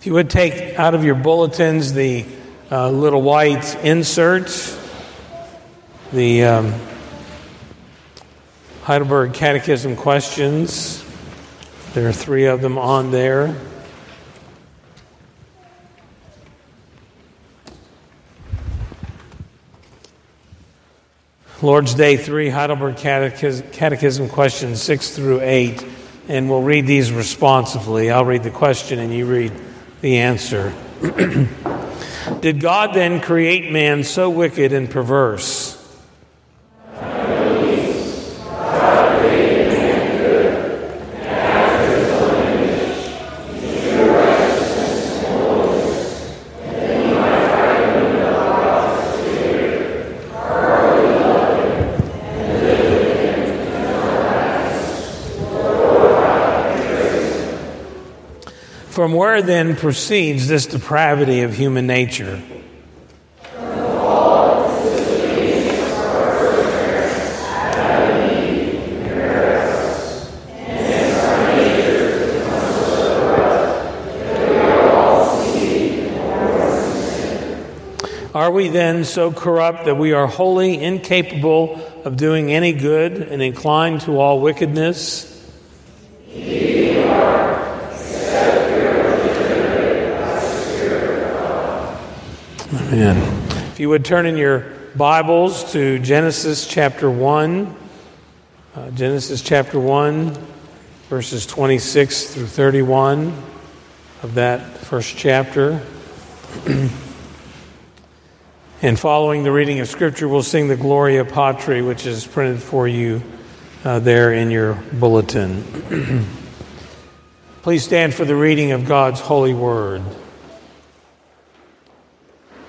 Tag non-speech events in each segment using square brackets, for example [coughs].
If you would take out of your bulletins the uh, little white inserts, the um, Heidelberg Catechism questions, there are three of them on there. Lord's Day 3, Heidelberg Catechism, Catechism, questions 6 through 8, and we'll read these responsively. I'll read the question and you read the answer. [clears throat] Did God then create man so wicked and perverse? From where then proceeds this depravity of human nature? Are we then so corrupt that we are wholly incapable of doing any good and inclined to all wickedness? Amen. If you would turn in your Bibles to Genesis chapter 1, uh, Genesis chapter 1, verses 26 through 31 of that first chapter. [clears throat] and following the reading of Scripture, we'll sing the Gloria Patri, which is printed for you uh, there in your bulletin. [clears throat] Please stand for the reading of God's holy word.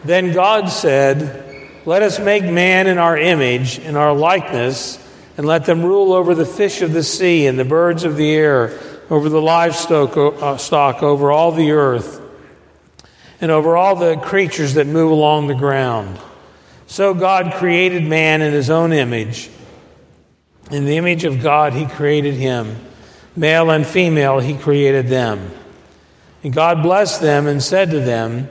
Then God said, Let us make man in our image, in our likeness, and let them rule over the fish of the sea and the birds of the air, over the livestock, uh, stock, over all the earth, and over all the creatures that move along the ground. So God created man in his own image. In the image of God, he created him. Male and female, he created them. And God blessed them and said to them,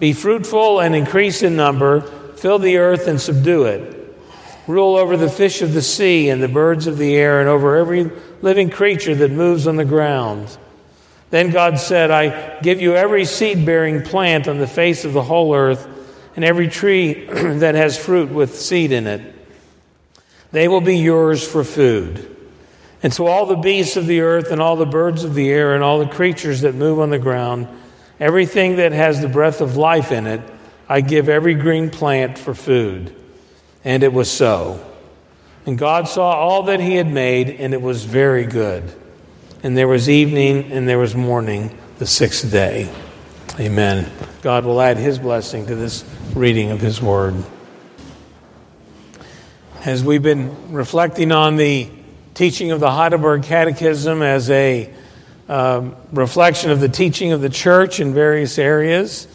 be fruitful and increase in number, fill the earth and subdue it. Rule over the fish of the sea and the birds of the air and over every living creature that moves on the ground. Then God said, I give you every seed bearing plant on the face of the whole earth and every tree [clears throat] that has fruit with seed in it. They will be yours for food. And so all the beasts of the earth and all the birds of the air and all the creatures that move on the ground Everything that has the breath of life in it, I give every green plant for food. And it was so. And God saw all that he had made, and it was very good. And there was evening and there was morning the sixth day. Amen. God will add his blessing to this reading of his word. As we've been reflecting on the teaching of the Heidelberg Catechism as a um, reflection of the teaching of the church in various areas.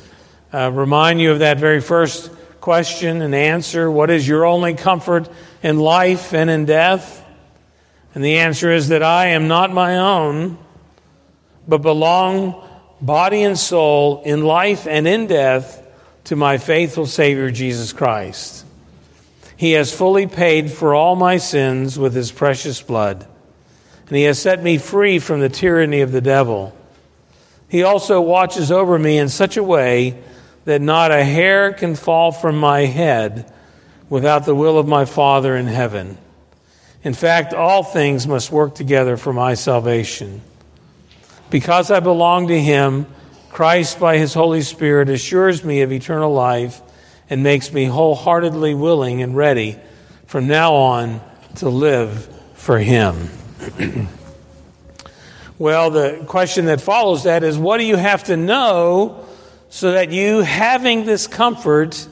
Uh, remind you of that very first question and answer What is your only comfort in life and in death? And the answer is that I am not my own, but belong body and soul in life and in death to my faithful Savior Jesus Christ. He has fully paid for all my sins with his precious blood and he has set me free from the tyranny of the devil. He also watches over me in such a way that not a hair can fall from my head without the will of my Father in heaven. In fact, all things must work together for my salvation. Because I belong to him, Christ, by his Holy Spirit, assures me of eternal life and makes me wholeheartedly willing and ready from now on to live for him. [clears throat] well, the question that follows that is what do you have to know so that you, having this comfort,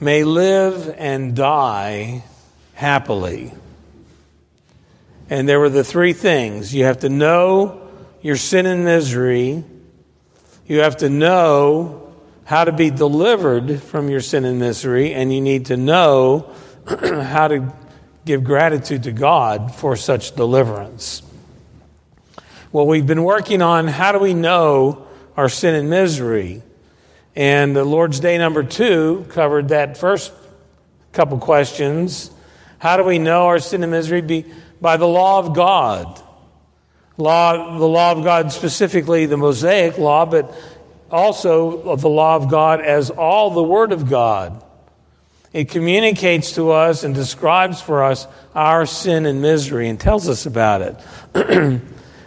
may live and die happily? And there were the three things. You have to know your sin and misery, you have to know how to be delivered from your sin and misery, and you need to know [clears throat] how to give gratitude to God for such deliverance. Well, we've been working on how do we know our sin and misery. And the Lord's Day number two covered that first couple questions. How do we know our sin and misery? Be, by the law of God. Law, the law of God, specifically the Mosaic law, but also of the law of God as all the Word of God. It communicates to us and describes for us our sin and misery and tells us about it. [clears throat] the,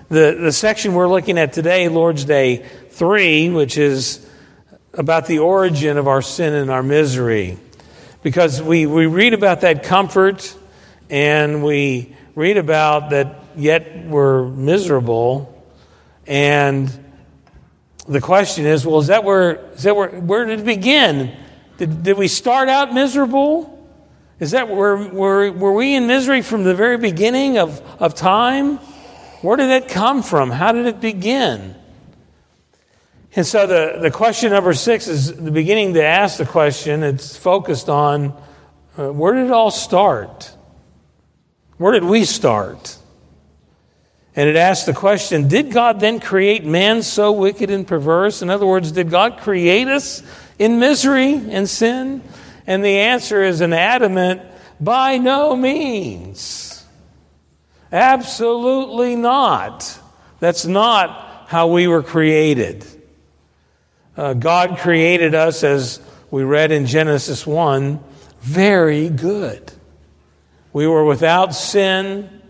the section we're looking at today, Lord's Day 3, which is about the origin of our sin and our misery. Because we, we read about that comfort and we read about that yet we're miserable. And the question is well, is that where, is that where, where did it begin? Did, did we start out miserable? Is that where, were, were we in misery from the very beginning of, of time? Where did that come from? How did it begin? And so the, the question number six is the beginning to ask the question. It's focused on uh, where did it all start? Where did we start? And it asks the question Did God then create man so wicked and perverse? In other words, did God create us in misery and sin? And the answer is an adamant by no means. Absolutely not. That's not how we were created. Uh, God created us, as we read in Genesis 1, very good. We were without sin.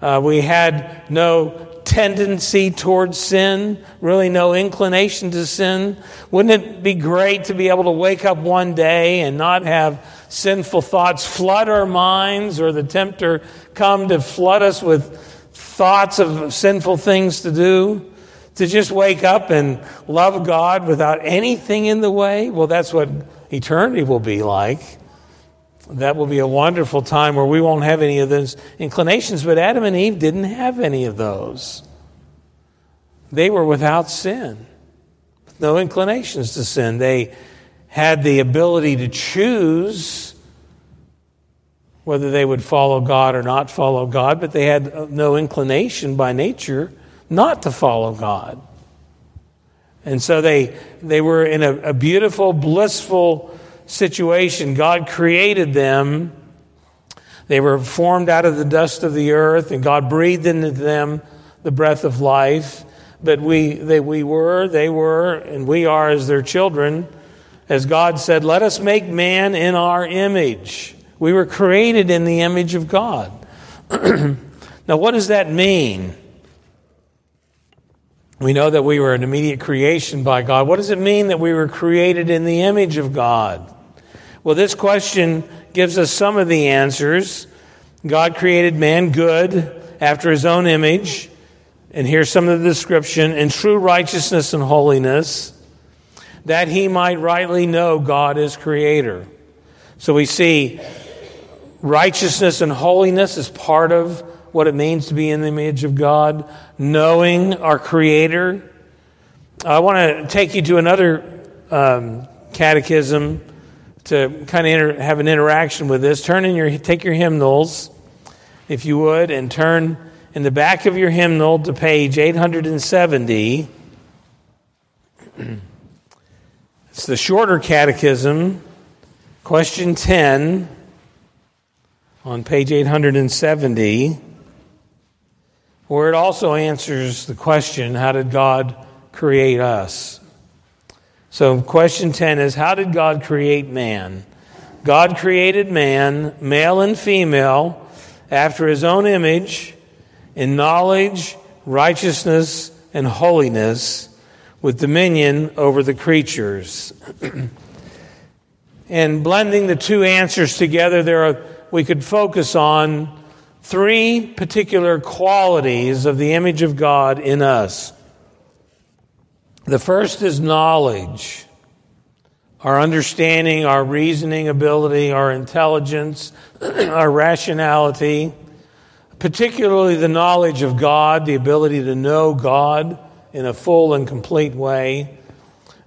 Uh, we had no tendency towards sin, really no inclination to sin. Wouldn't it be great to be able to wake up one day and not have sinful thoughts flood our minds or the tempter come to flood us with thoughts of sinful things to do? To just wake up and love God without anything in the way? Well, that's what eternity will be like. That will be a wonderful time where we won't have any of those inclinations, but Adam and Eve didn't have any of those. They were without sin, no inclinations to sin. They had the ability to choose whether they would follow God or not follow God, but they had no inclination by nature not to follow God. And so they, they were in a, a beautiful, blissful situation. God created them. They were formed out of the dust of the earth, and God breathed into them the breath of life. But we, they, we were, they were, and we are as their children. As God said, let us make man in our image. We were created in the image of God. [clears throat] now, what does that mean? We know that we were an immediate creation by God. What does it mean that we were created in the image of God? Well, this question gives us some of the answers. God created man good after his own image. And here's some of the description in true righteousness and holiness, that he might rightly know God as creator. So we see righteousness and holiness as part of what it means to be in the image of God, knowing our Creator. I want to take you to another um, catechism to kind of inter- have an interaction with this. Turn in your, take your hymnals, if you would, and turn in the back of your hymnal to page 870. [clears throat] It's the shorter catechism, question 10 on page 870 where it also answers the question how did God create us? So, question 10 is How did God create man? God created man, male and female, after his own image, in knowledge, righteousness, and holiness, with dominion over the creatures. [clears throat] and blending the two answers together, there are, we could focus on three particular qualities of the image of God in us. The first is knowledge, our understanding, our reasoning ability, our intelligence, [clears throat] our rationality, particularly the knowledge of God, the ability to know God in a full and complete way.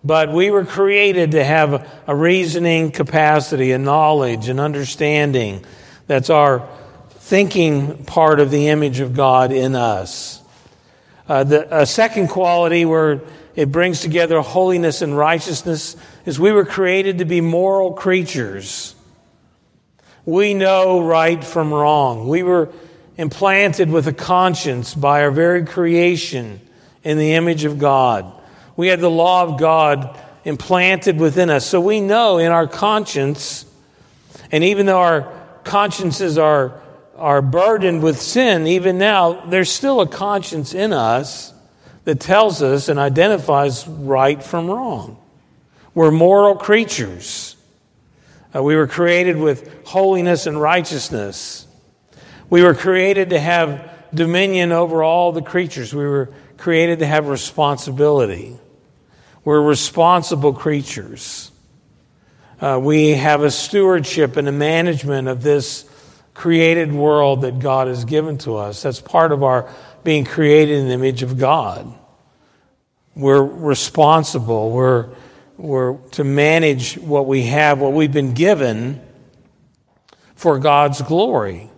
But we were created to have a reasoning capacity, a knowledge, an understanding. That's our thinking part of the image of God in us. Uh, the, a second quality we're it brings together holiness and righteousness, is we were created to be moral creatures. We know right from wrong. We were implanted with a conscience by our very creation in the image of God. We had the law of God implanted within us. So we know in our conscience, and even though our consciences are, are burdened with sin, even now, there's still a conscience in us that tells us and identifies right from wrong. We're moral creatures. Uh, we were created with holiness and righteousness. We were created to have dominion over all the creatures. We were created to have responsibility. We're responsible creatures. Uh, we have a stewardship and a management of this created world that God has given to us. That's part of our being created in the image of God. We're responsible. We're, we're to manage what we have, what we've been given for God's glory.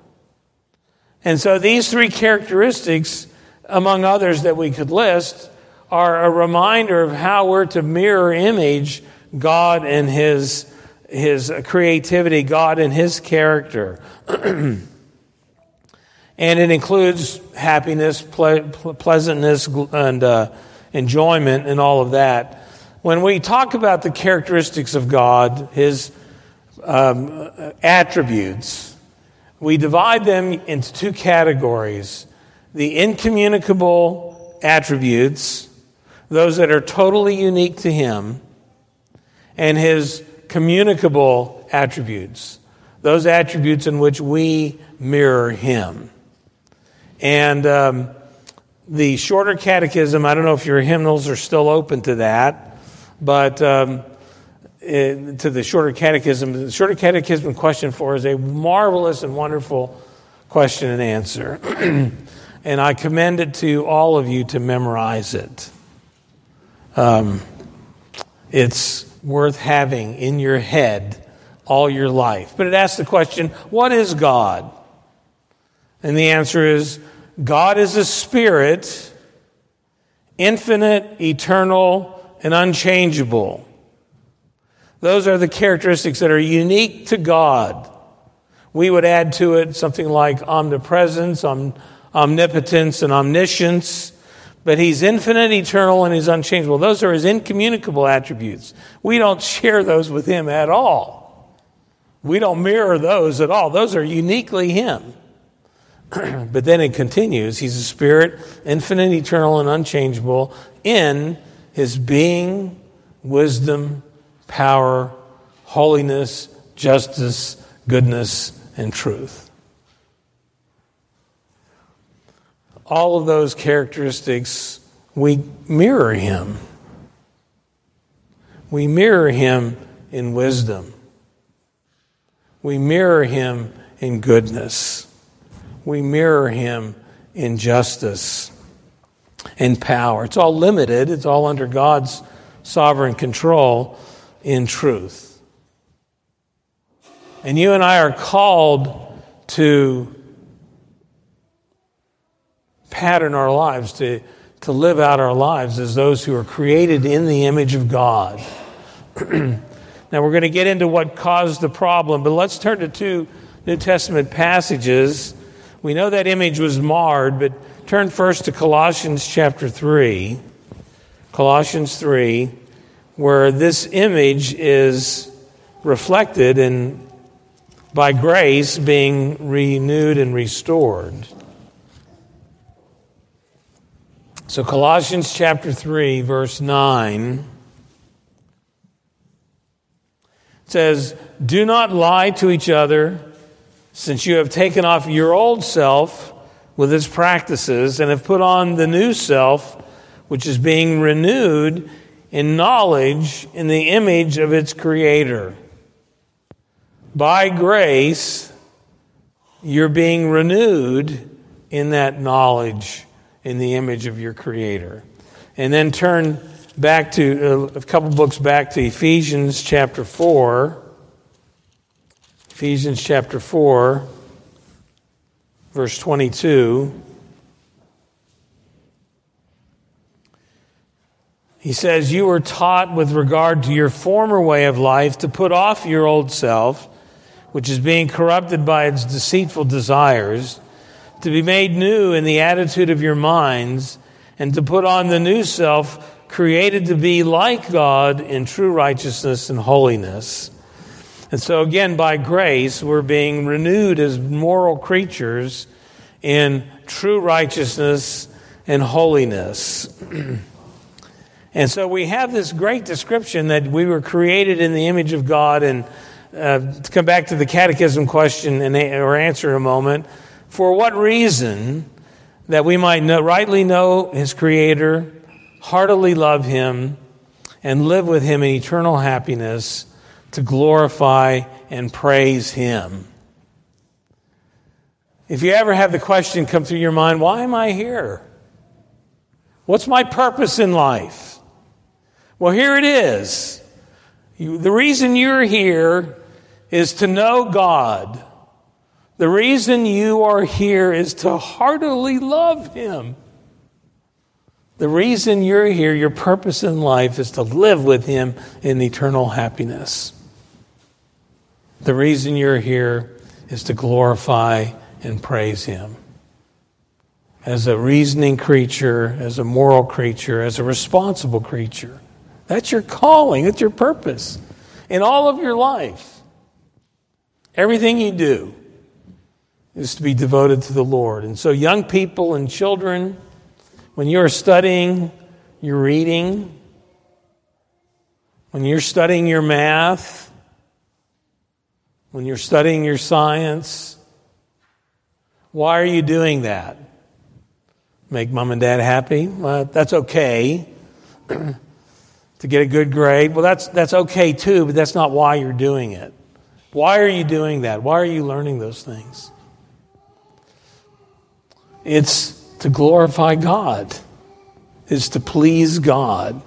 And so these three characteristics, among others that we could list, are a reminder of how we're to mirror image God and His, His creativity, God and His character. [clears throat] and it includes happiness, ple- pleasantness, and uh, enjoyment, and all of that. When we talk about the characteristics of God, His um, attributes, we divide them into two categories the incommunicable attributes those that are totally unique to him, and his communicable attributes, those attributes in which we mirror him. And um, the shorter catechism, I don't know if your hymnals are still open to that, but um, it, to the shorter catechism, the shorter catechism question four is a marvelous and wonderful question and answer. [clears throat] and I commend it to all of you to memorize it. Um, it's worth having in your head all your life. But it asks the question what is God? And the answer is God is a spirit, infinite, eternal, and unchangeable. Those are the characteristics that are unique to God. We would add to it something like omnipresence, om- omnipotence, and omniscience. But he's infinite, eternal, and he's unchangeable. Those are his incommunicable attributes. We don't share those with him at all. We don't mirror those at all. Those are uniquely him. [clears throat] but then it continues. He's a spirit, infinite, eternal, and unchangeable in his being, wisdom, power, holiness, justice, goodness, and truth. all of those characteristics, we mirror him. We mirror him in wisdom. We mirror him in goodness. We mirror him in justice and power. It's all limited, it's all under God's sovereign control in truth. And you and I are called to pattern our lives, to, to live out our lives as those who are created in the image of God. [clears throat] now, we're going to get into what caused the problem, but let's turn to two New Testament passages. We know that image was marred, but turn first to Colossians chapter 3. Colossians 3, where this image is reflected and by grace being renewed and restored. So, Colossians chapter 3, verse 9 says, Do not lie to each other, since you have taken off your old self with its practices and have put on the new self, which is being renewed in knowledge in the image of its creator. By grace, you're being renewed in that knowledge in the image of your Creator. And then turn back to uh, a couple books back to Ephesians chapter 4. Ephesians chapter 4, verse 22. He says, You were taught with regard to your former way of life to put off your old self, which is being corrupted by its deceitful desires, to be made new in the attitude of your minds, and to put on the new self, created to be like God in true righteousness and holiness. And so, again, by grace, we're being renewed as moral creatures in true righteousness and holiness. [clears throat] And so we have this great description that we were created in the image of God. And uh, to come back to the catechism question and, or answer in a moment, for what reason that we might know, rightly know his creator, heartily love him, and live with him in eternal happiness to glorify and praise him. If you ever have the question come through your mind, why am I here? What's my purpose in life? Well, here it is. You, the reason you're here is to know God. The reason you are here is to heartily love Him. The reason you're here, your purpose in life, is to live with Him in eternal happiness. The reason you're here is to glorify and praise Him. As a reasoning creature, as a moral creature, as a responsible creature. That's your calling, that's your purpose in all of your life. Everything you do is to be devoted to the Lord. And so, young people and children, when you're studying, you're reading, when you're studying your math, when you're studying your science, why are you doing that? Make mom and dad happy? Well, that's okay. [clears throat] to get a good grade. Well, that's, that's okay too, but that's not why you're doing it. Why are you doing that? Why are you learning those things? It's to glorify God, it's to please God,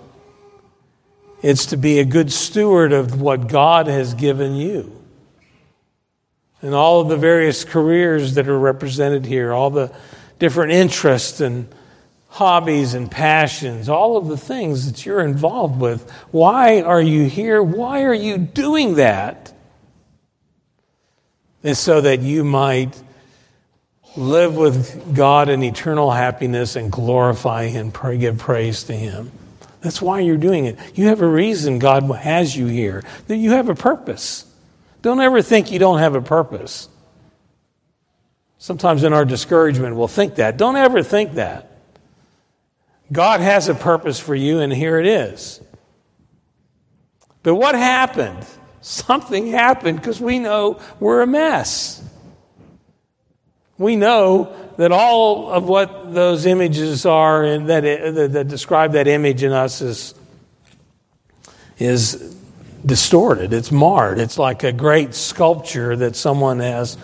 it's to be a good steward of what God has given you. And all of the various careers that are represented here, all the different interests and hobbies and passions, all of the things that you're involved with. Why are you here? Why are you doing that? And so that you might live with God in eternal happiness and glorify Him, pray, give praise to Him. That's why you're doing it. You have a reason God has you here, that you have a purpose. Don't ever think you don't have a purpose. Sometimes in our discouragement, we'll think that. Don't ever think that. God has a purpose for you, and here it is. But what happened? Something happened because we know we're a mess. We know that all of what those images are and that, that, that describe that image in us is, is distorted. It's marred. It's like a great sculpture that someone has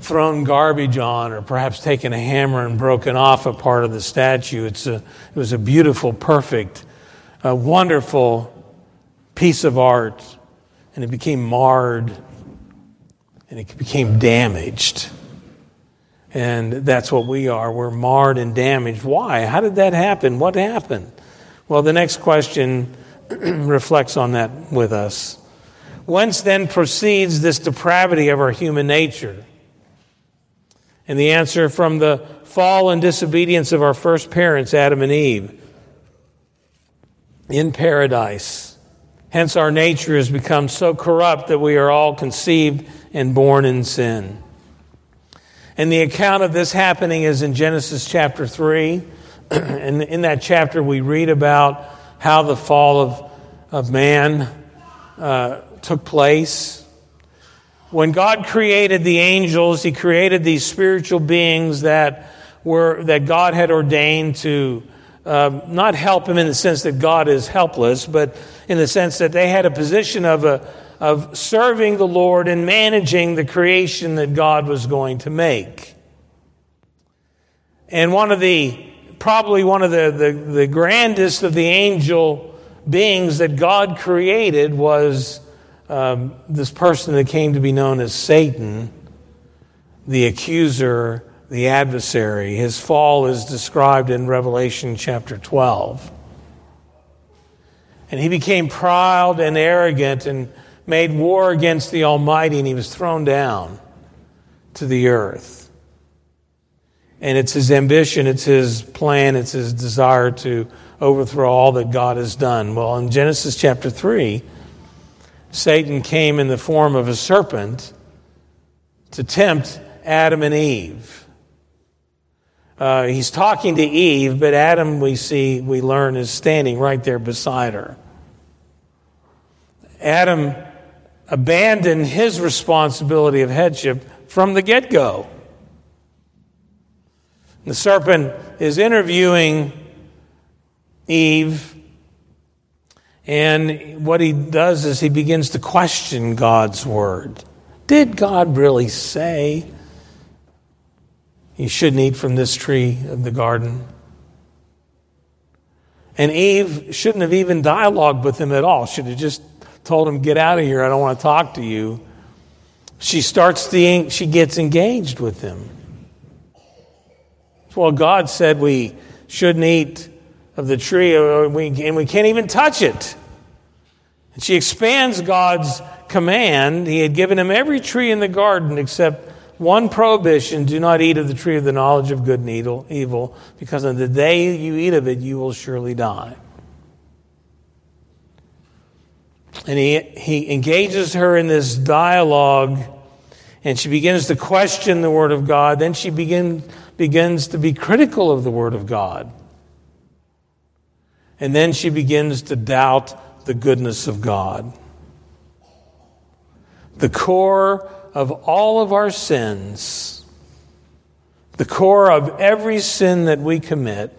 thrown garbage on or perhaps taken a hammer and broken off a part of the statue. It's a, it was a beautiful, perfect, a wonderful piece of art, and it became marred and it became damaged. And that's what we are. We're marred and damaged. Why? How did that happen? What happened? Well, the next question [clears throat] reflects on that with us. Whence then proceeds this depravity of our human nature? And the answer from the fall and disobedience of our first parents, Adam and Eve, in paradise. Hence, our nature has become so corrupt that we are all conceived and born in sin. And the account of this happening is in Genesis chapter 3. [clears throat] and in that chapter, we read about how the fall of, of man uh, took place when God created the angels, He created these spiritual beings that were that God had ordained to uh, not help Him in the sense that God is helpless, but in the sense that they had a position of a of serving the Lord and managing the creation that God was going to make. And one of the probably one of the, the, the grandest of the angel beings that God created was um, this person that came to be known as Satan, the accuser, the adversary. His fall is described in Revelation chapter 12. And he became proud and arrogant and made war against the Almighty, and he was thrown down to the earth. And it's his ambition, it's his plan, it's his desire to overthrow all that God has done. Well, in Genesis chapter 3, Satan came in the form of a serpent to tempt Adam and Eve. Uh, he's talking to Eve, but Adam, we see, we learn, is standing right there beside her. Adam abandoned his responsibility of headship from the get go. The serpent is interviewing Eve, and what he does is he begins to question God's word. Did God really say you shouldn't eat from this tree of the garden? And Eve shouldn't have even dialogued with him at all. Should have just told him, Get out of here. I don't want to talk to you. She starts the, she gets engaged with him. Well, God said we shouldn't eat of the tree, and we can't even touch it. And she expands God's command, he had given him every tree in the garden except one prohibition do not eat of the tree of the knowledge of good and evil, because on the day you eat of it, you will surely die. And he, he engages her in this dialogue, and she begins to question the Word of God. Then she begin, begins to be critical of the Word of God. And then she begins to doubt the goodness of God the core of all of our sins, the core of every sin that we commit,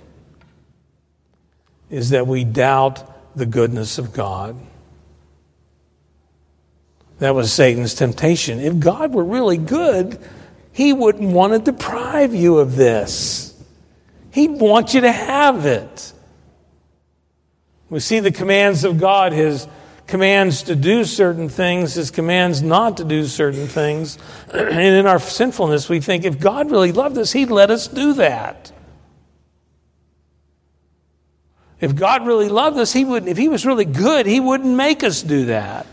is that we doubt the goodness of God. That was Satan's temptation. If God were really good, he wouldn't want to deprive you of this. He'd want you to have it. We see the commands of God, his commands to do certain things, his commands not to do certain things. [clears throat] and in our sinfulness, we think if God really loved us, he'd let us do that. If God really loved us, he wouldn't, if he was really good, he wouldn't make us do that.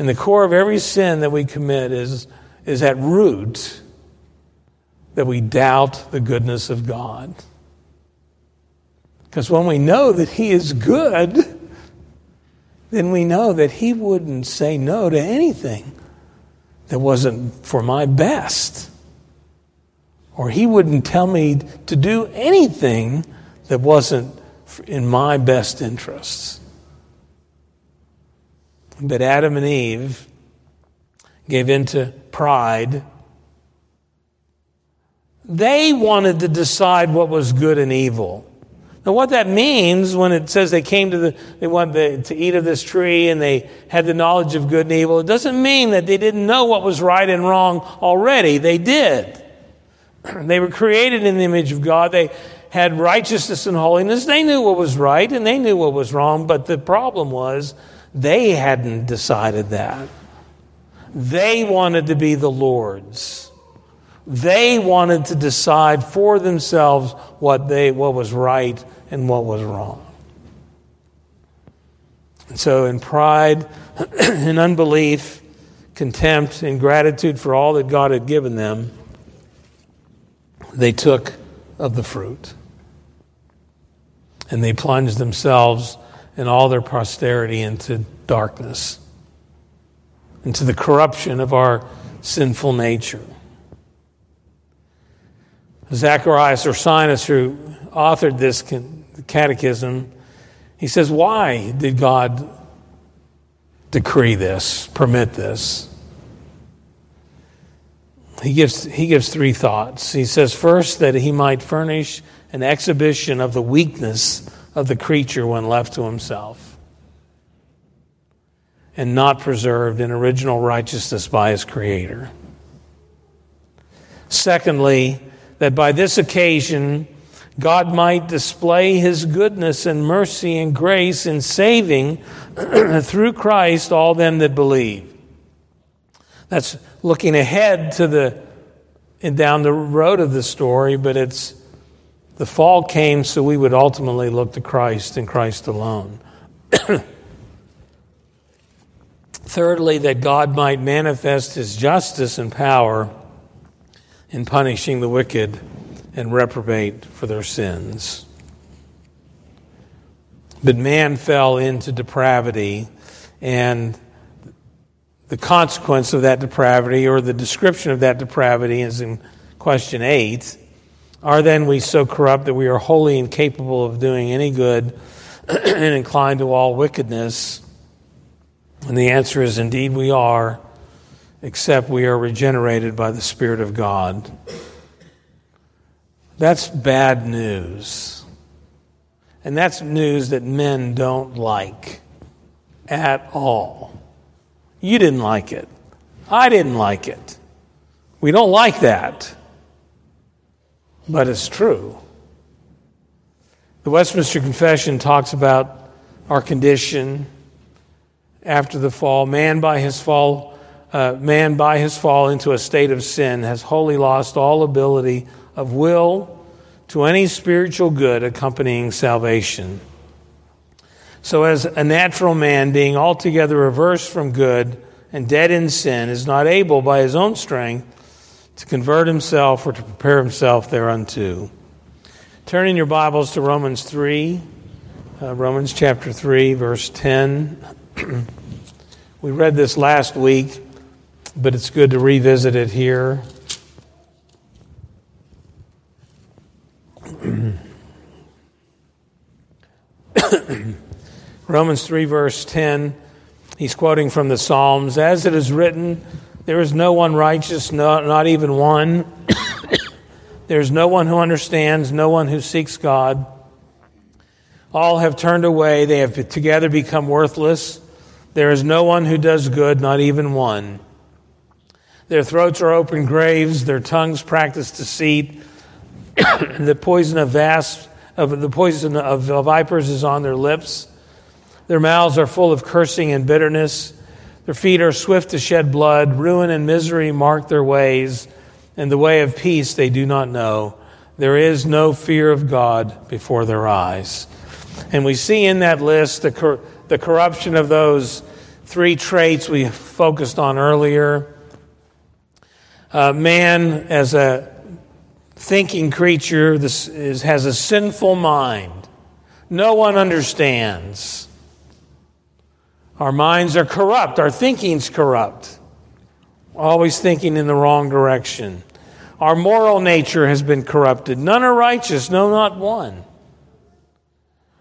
And the core of every sin that we commit is, is at root that we doubt the goodness of God. Because when we know that He is good, then we know that He wouldn't say no to anything that wasn't for my best. Or He wouldn't tell me to do anything that wasn't in my best interests. But Adam and Eve gave in to pride. They wanted to decide what was good and evil. Now, what that means when it says they came to the, they wanted to eat of this tree and they had the knowledge of good and evil, it doesn't mean that they didn't know what was right and wrong already. They did. [clears throat] They were created in the image of God. They had righteousness and holiness. They knew what was right and they knew what was wrong, but the problem was they hadn't decided that. They wanted to be the Lord's. They wanted to decide for themselves what, they, what was right and what was wrong. And so, in pride [clears throat] in unbelief, contempt, ingratitude for all that God had given them, they took of the fruit. And they plunged themselves and all their posterity into darkness, into the corruption of our sinful nature. Zacharias or Ursinus, who authored this catechism, he says, Why did God decree this, permit this? He gives, he gives three thoughts. He says, first, that he might furnish an exhibition of the weakness of the creature when left to himself and not preserved in original righteousness by his Creator. Secondly, that by this occasion God might display his goodness and mercy and grace in saving [clears throat] through Christ all them that believe. That's looking ahead to the and down the road of the story, but it's The fall came so we would ultimately look to Christ and Christ alone. [clears throat] Thirdly, that God might manifest his justice and power in punishing the wicked and reprobate for their sins. But man fell into depravity, and the consequence of that depravity, or the description of that depravity, is in question 8. Are then we so corrupt that we are wholly incapable of doing any good [clears throat] and inclined to all wickedness? And the answer is indeed we are, except we are regenerated by the Spirit of God. That's bad news. And that's news that men don't like at all. You didn't like it. I didn't like it. We don't like that. But it's true. The Westminster Confession talks about our condition after the fall. Man by his fall, uh, man by his fall into a state of sin has wholly lost all ability of will to any spiritual good accompanying salvation. So, as a natural man, being altogether reversed from good and dead in sin, is not able by his own strength to convert himself or to prepare himself thereunto. Turn in your Bibles to Romans 3, uh, Romans chapter 3, verse 10. [clears throat] we read this last week, but it's good to revisit it here. [clears throat] Romans 3, verse 10, he's quoting from the Psalms As it is written, there is no one righteous, no, not even one. [coughs] there is no one who understands, no one who seeks God. All have turned away, they have together become worthless. There is no one who does good, not even one. Their throats are open graves, their tongues practice deceit. [coughs] the poison of vast of the poison of vipers is on their lips. Their mouths are full of cursing and bitterness. Their feet are swift to shed blood. Ruin and misery mark their ways, and the way of peace they do not know. There is no fear of God before their eyes. And we see in that list the, cor- the corruption of those three traits we focused on earlier. Uh, man, as a thinking creature, this is, has a sinful mind. No one understands. Our minds are corrupt, our thinking's corrupt, always thinking in the wrong direction. Our moral nature has been corrupted. None are righteous, no, not one.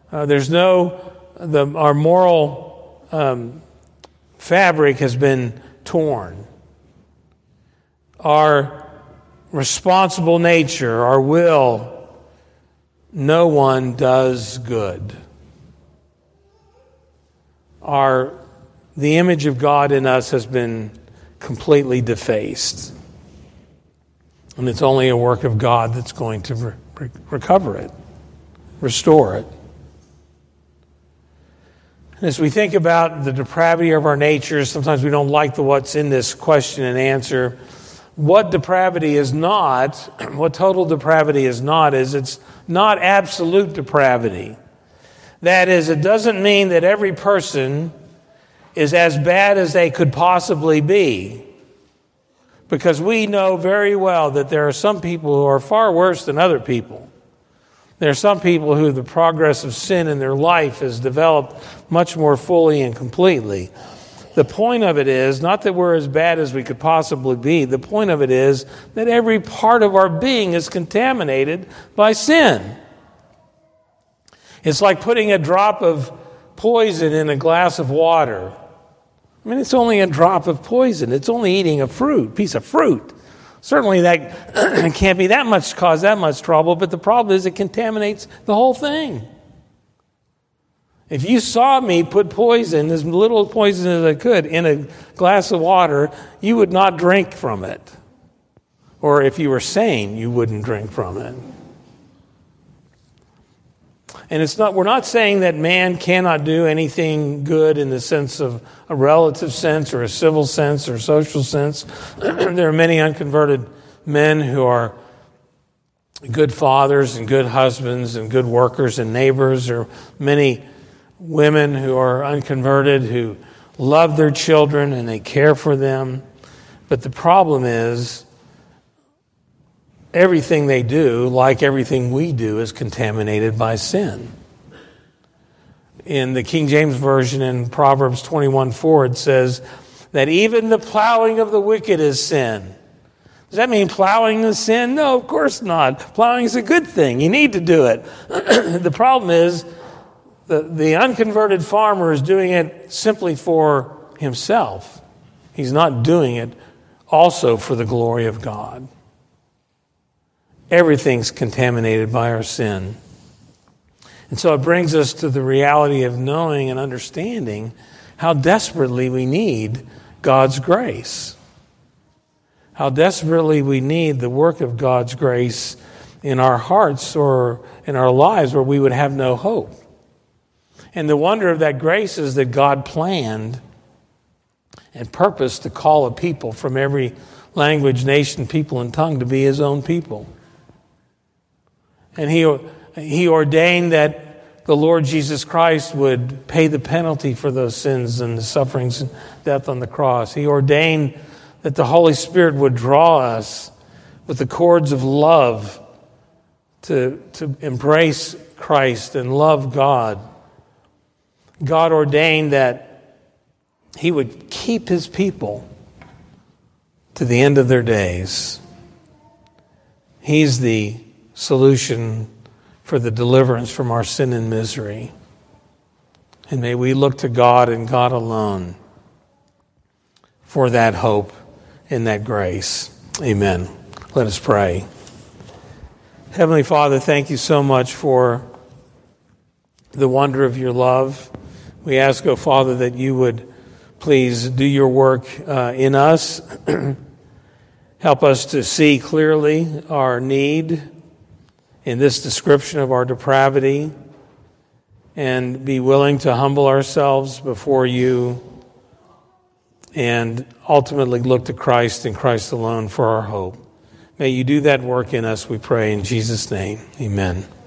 Uh, there's no, the, our moral um, fabric has been torn. Our responsible nature, our will, no one does good. Our, the image of God in us has been completely defaced. And it's only a work of God that's going to re- recover it, restore it. And As we think about the depravity of our nature, sometimes we don't like the what's in this question and answer. What depravity is not, [clears throat] what total depravity is not, is it's not absolute depravity. That is, it doesn't mean that every person is as bad as they could possibly be. Because we know very well that there are some people who are far worse than other people. There are some people who the progress of sin in their life has developed much more fully and completely. The point of it is not that we're as bad as we could possibly be. The point of it is that every part of our being is contaminated by sin. It's like putting a drop of poison in a glass of water. I mean, it's only a drop of poison. It's only eating a fruit, piece of fruit. Certainly, that [clears throat] can't be that much cause that much trouble, but the problem is it contaminates the whole thing. If you saw me put poison, as little poison as I could, in a glass of water, you would not drink from it. Or if you were sane, you wouldn't drink from it. And it's not, we're not saying that man cannot do anything good in the sense of a relative sense or a civil sense or a social sense. [clears throat] there are many unconverted men who are good fathers and good husbands and good workers and neighbors. There are many women who are unconverted who love their children and they care for them. But the problem is, everything they do, like everything we do, is contaminated by sin. In the King James Version in Proverbs 21 4, it says that even the plowing of the wicked is sin. Does that mean plowing is sin? No, of course not. Plowing is a good thing. You need to do it. [clears throat] the problem is the, the unconverted farmer is doing it simply for himself. He's not doing it also for the glory of God. Everything's contaminated by our sin. And so it brings us to the reality of knowing and understanding how desperately we need God's grace. How desperately we need the work of God's grace in our hearts or in our lives where we would have no hope. And the wonder of that grace is that God planned and purposed to call a people from every language, nation, people, and tongue to be his own people. And he, he ordained that the Lord Jesus Christ would pay the penalty for those sins and the sufferings and death on the cross. He ordained that the Holy Spirit would draw us with the cords of love to, to embrace Christ and love God. God ordained that He would keep His people to the end of their days. He's the solution for the deliverance from our sin and misery. And may we look to God and God alone for that hope and that grace. Amen. Let us pray. Heavenly Father, thank you so much for the wonder of your love. We ask, O oh Father, that you would please do your work uh, in us. [clears throat] Help us to see clearly our need in this description of our depravity and be willing to humble ourselves before you and ultimately look to Christ and Christ alone for our hope. May you do that work in us, we pray, in Jesus' name. Amen.